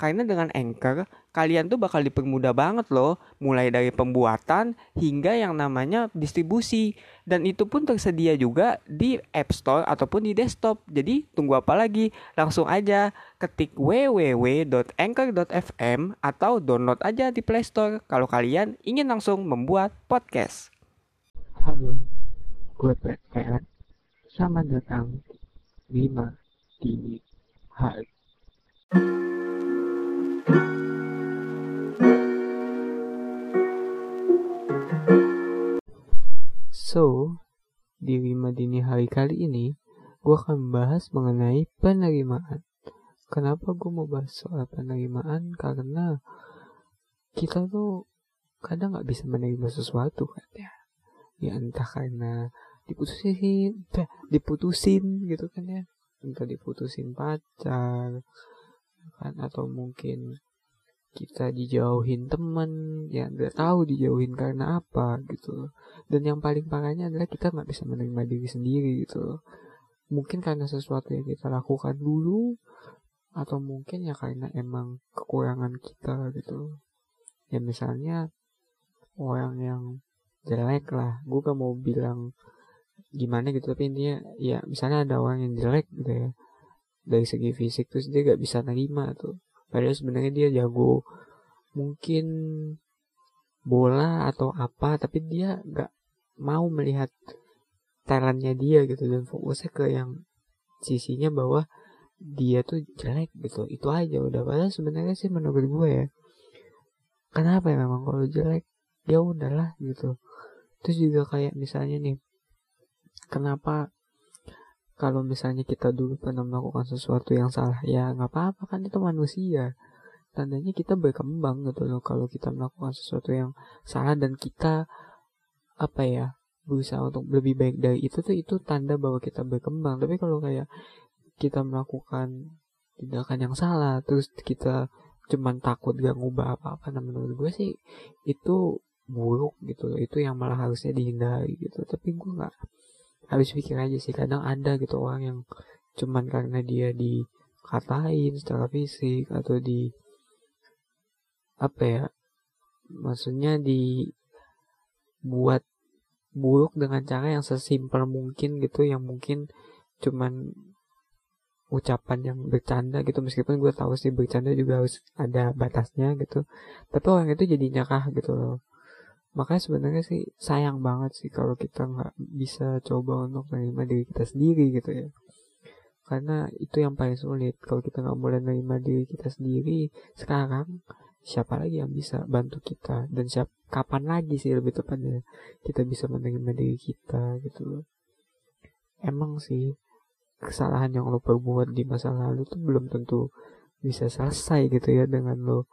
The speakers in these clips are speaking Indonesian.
Karena dengan Anchor, kalian tuh bakal dipermudah banget loh, mulai dari pembuatan hingga yang namanya distribusi. Dan itu pun tersedia juga di App Store ataupun di desktop. Jadi tunggu apa lagi? Langsung aja ketik www.anchor.fm atau download aja di Play Store kalau kalian ingin langsung membuat podcast. Halo, gue Brad. Selamat datang di Lima So, di Lima Dini Hari kali ini, gue akan membahas mengenai penerimaan. Kenapa gue mau bahas soal penerimaan? Karena kita tuh kadang nggak bisa menerima sesuatu kan ya. Ya entah karena diputusin, diputusin gitu kan ya. Entah diputusin pacar, kan atau mungkin kita dijauhin temen ya nggak tahu dijauhin karena apa gitu dan yang paling parahnya adalah kita nggak bisa menerima diri sendiri gitu mungkin karena sesuatu yang kita lakukan dulu atau mungkin ya karena emang kekurangan kita gitu ya misalnya orang yang jelek lah. Gue gak mau bilang gimana gitu tapi intinya ya misalnya ada orang yang jelek gitu ya. Dari segi fisik terus dia gak bisa nerima tuh padahal sebenarnya dia jago mungkin bola atau apa tapi dia gak mau melihat talentnya dia gitu dan fokusnya ke yang sisinya bahwa dia tuh jelek gitu. Itu aja udah. Padahal sebenarnya sih menurut gue ya kenapa ya memang kalau jelek ya udahlah gitu. Terus juga kayak misalnya nih kenapa kalau misalnya kita dulu pernah melakukan sesuatu yang salah ya nggak apa-apa kan itu manusia. Tandanya kita berkembang gitu loh kalau kita melakukan sesuatu yang salah dan kita apa ya berusaha untuk lebih baik dari itu tuh itu tanda bahwa kita berkembang. Tapi kalau kayak kita melakukan tindakan yang salah terus kita cuman takut gak ngubah apa-apa nah menurut gue sih itu buruk gitu loh itu yang malah harusnya dihindari gitu. Tapi gue nggak habis pikir aja sih kadang ada gitu orang yang cuman karena dia dikatain secara fisik atau di apa ya maksudnya dibuat buruk dengan cara yang sesimpel mungkin gitu yang mungkin cuman ucapan yang bercanda gitu. Meskipun gue tahu sih bercanda juga harus ada batasnya gitu tapi orang itu jadi nyakah gitu loh makanya sebenarnya sih sayang banget sih kalau kita nggak bisa coba untuk menerima diri kita sendiri gitu ya. Karena itu yang paling sulit. Kalau kita nggak boleh menerima diri kita sendiri sekarang siapa lagi yang bisa bantu kita? Dan siap kapan lagi sih lebih tepatnya kita bisa menerima diri kita gitu loh? Emang sih kesalahan yang lo perbuat di masa lalu tuh belum tentu bisa selesai gitu ya dengan lo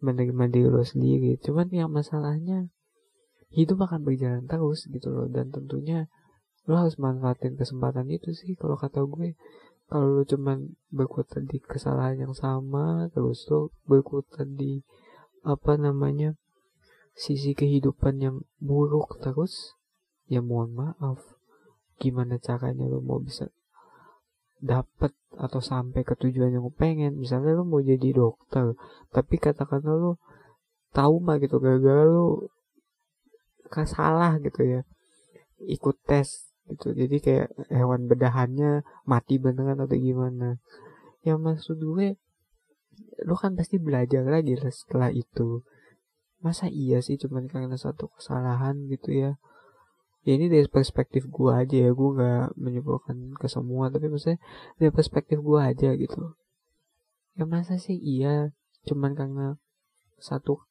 menerima diri lo sendiri. Cuman yang masalahnya hidup akan berjalan terus gitu loh. Dan tentunya lo harus manfaatin kesempatan itu sih. Kalau kata gue kalau lo cuman berkutat di kesalahan yang sama terus lo berkutat di apa namanya sisi kehidupan yang buruk terus ya mohon maaf. Gimana caranya lo mau bisa dapat atau sampai ke tujuan yang lo pengen? Misalnya lo mau jadi dokter tapi katakanlah lo tahu mah gitu gara-gara lo salah gitu ya. Ikut tes gitu. Jadi kayak hewan bedahannya mati beneran atau gimana. Ya maksud gue lu kan pasti belajar lagi lah setelah itu. Masa iya sih cuman karena satu kesalahan gitu ya? Ya ini dari perspektif gue aja ya. Gue gak menyimpulkan ke semua tapi maksudnya dari perspektif gue aja gitu. Ya masa sih iya cuman karena satu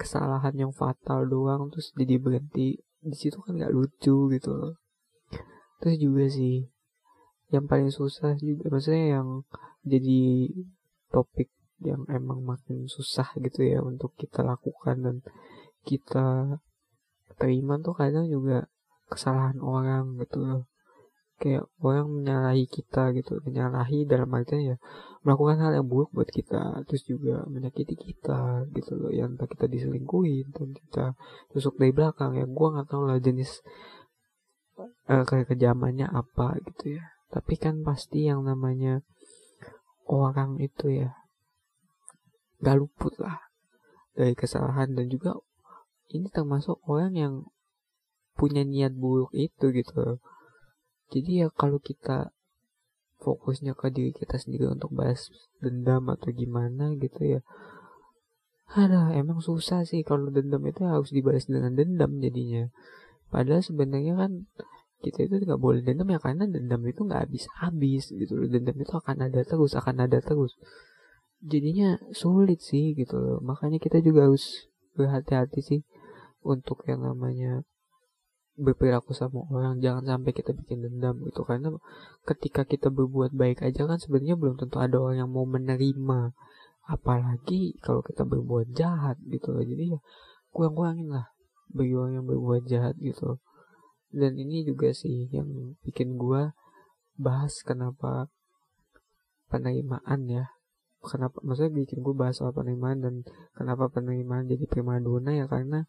kesalahan yang fatal doang terus jadi berhenti. Di situ kan nggak lucu gitu loh. Terus juga sih yang paling susah juga maksudnya yang jadi topik yang emang makin susah gitu ya untuk kita lakukan dan kita terima tuh kadang juga kesalahan orang gitu loh kayak orang menyalahi kita gitu menyalahi dalam artinya ya melakukan hal yang buruk buat kita terus juga menyakiti kita gitu loh yang entah kita diselingkuhin dan kita tusuk dari belakang ya gue nggak tahu lah jenis uh, kayak kejamannya apa gitu ya. Tapi kan pasti yang namanya orang itu ya gak luput lah dari kesalahan dan juga ini termasuk orang yang punya niat buruk itu gitu jadi ya kalau kita fokusnya ke diri kita sendiri untuk balas dendam atau gimana gitu ya ada emang susah sih kalau dendam itu harus dibalas dengan dendam jadinya. Padahal sebenarnya kan kita itu nggak boleh dendam ya karena dendam itu nggak habis habis gitu loh. Dendam itu akan ada terus akan ada terus. Jadinya sulit sih gitu loh. Makanya kita juga harus berhati-hati sih untuk yang namanya berperilaku sama orang jangan sampai kita bikin dendam gitu. Karena ketika kita berbuat baik aja kan sebenarnya belum tentu ada orang yang mau menerima. Apalagi kalau kita berbuat jahat gitu loh. Jadi ya kurang-kurangin lah bagi orang yang berbuat jahat gitu dan ini juga sih yang bikin gua bahas kenapa penerimaan ya. Kenapa maksudnya bikin gue bahas soal penerimaan dan kenapa penerimaan jadi primadona ya. Karena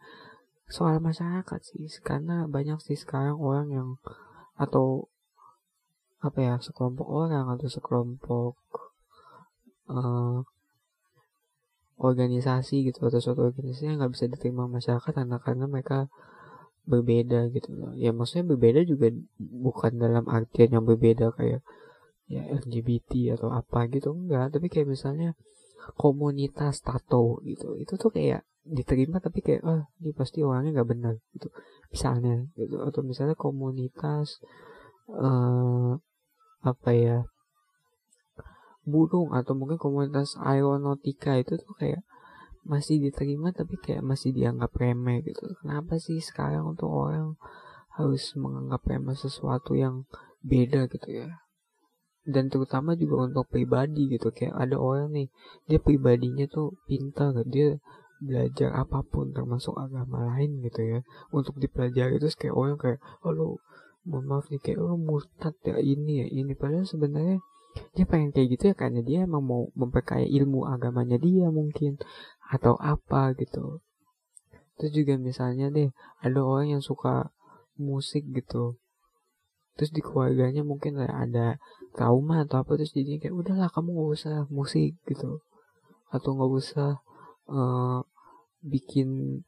soal masyarakat sih. Karena banyak sih sekarang orang yang atau apa ya sekelompok orang atau sekelompok uh, organisasi gitu atau suatu organisasi yang nggak bisa diterima masyarakat karena karena mereka berbeda gitu. Loh ya maksudnya berbeda juga bukan dalam artian yang berbeda kayak ya LGBT atau apa gitu enggak. Tapi kayak misalnya komunitas tato gitu. Itu tuh kayak diterima tapi kayak ah ini pasti orangnya nggak benar gitu. Misalnya gitu. Atau misalnya komunitas uh, apa ya burung atau mungkin komunitas aeronautika itu tuh kayak masih diterima tapi kayak masih dianggap remeh gitu. Kenapa sih sekarang untuk orang harus menganggap remeh sesuatu yang beda gitu ya dan terutama juga untuk pribadi gitu kayak ada orang nih dia pribadinya tuh pintar dia belajar apa pun termasuk agama lain gitu ya. Untuk dipelajari terus kayak orang kayak oh mohon maaf nih kayak lo murtad ya ini ya ini. Padahal sebenarnya dia pengen kayak gitu ya karena dia emang mau memperkaya ilmu agamanya dia mungkin atau apa gitu. Terus juga misalnya deh ada orang yang suka musik gitu terus di keluarganya mungkin ada trauma atau apa terus jadinya kayak udahlah kamu gak usah musik gitu. Atau nggak usah uh, bikin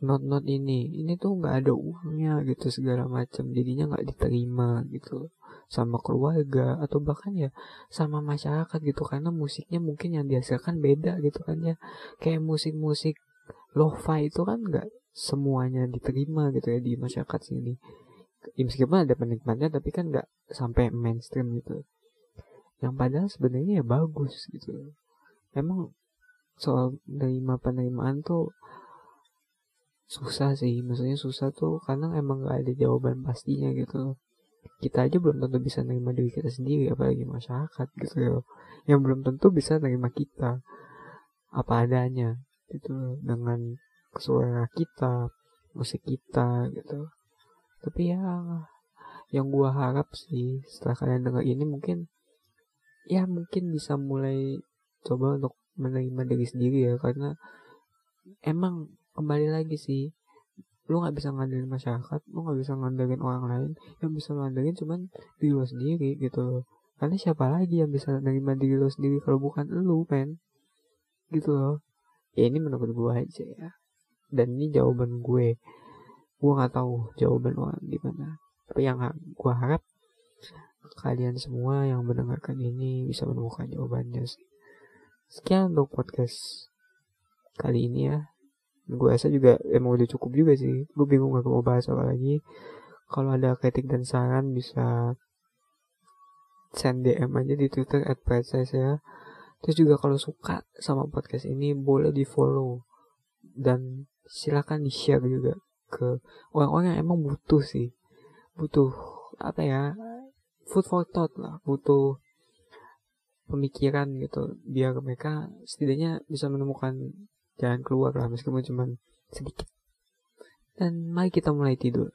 not-not ini. Ini tuh nggak ada uangnya gitu segala macam jadinya nggak diterima gitu sama keluarga atau bahkan ya sama masyarakat gitu karena musiknya mungkin yang dihasilkan beda gitu kan ya. Kayak musik-musik lo-fi itu kan nggak semuanya diterima gitu ya di masyarakat sini ya, meskipun ada penikmatnya tapi kan nggak sampai mainstream gitu. Yang padahal sebenarnya ya bagus gitu. Emang soal nerima penerimaan tuh susah sih. Maksudnya susah tuh karena emang gak ada jawaban pastinya gitu. Kita aja belum tentu bisa nerima diri kita sendiri apalagi masyarakat gitu. Ya yang belum tentu bisa nerima kita. Apa adanya gitu. Dengan suara kita musik kita gitu tapi ya yang gua harap sih setelah kalian dengar ini mungkin ya mungkin bisa mulai coba untuk menerima diri sendiri ya. Karena emang kembali lagi sih lu nggak bisa ngandelin masyarakat lu nggak bisa ngandelin orang lain. Yang bisa ngandelin cuman diri lu sendiri gitu. Karena siapa lagi yang bisa menerima diri lu sendiri kalau bukan lu men? Gitu loh. Ya ini menurut gue aja ya. Dan ini jawaban gue gue nggak tahu jawaban orang gimana. Tapi yang gue harap kalian semua yang mendengarkan ini bisa menemukan jawabannya sih. Sekian untuk podcast kali ini ya. Gue rasa juga emang udah cukup juga sih. Gue bingung gak mau bahas apa lagi. Kalau ada kritik dan saran bisa send DM aja di Twitter at ya. Terus juga kalau suka sama podcast ini boleh di follow. Dan silakan di share juga ke orang-orang yang emang butuh sih. Butuh apa ya food for thought lah. Butuh pemikiran gitu biar mereka setidaknya bisa menemukan jalan keluar lah meskipun cuma sedikit. Dan mari kita mulai tidur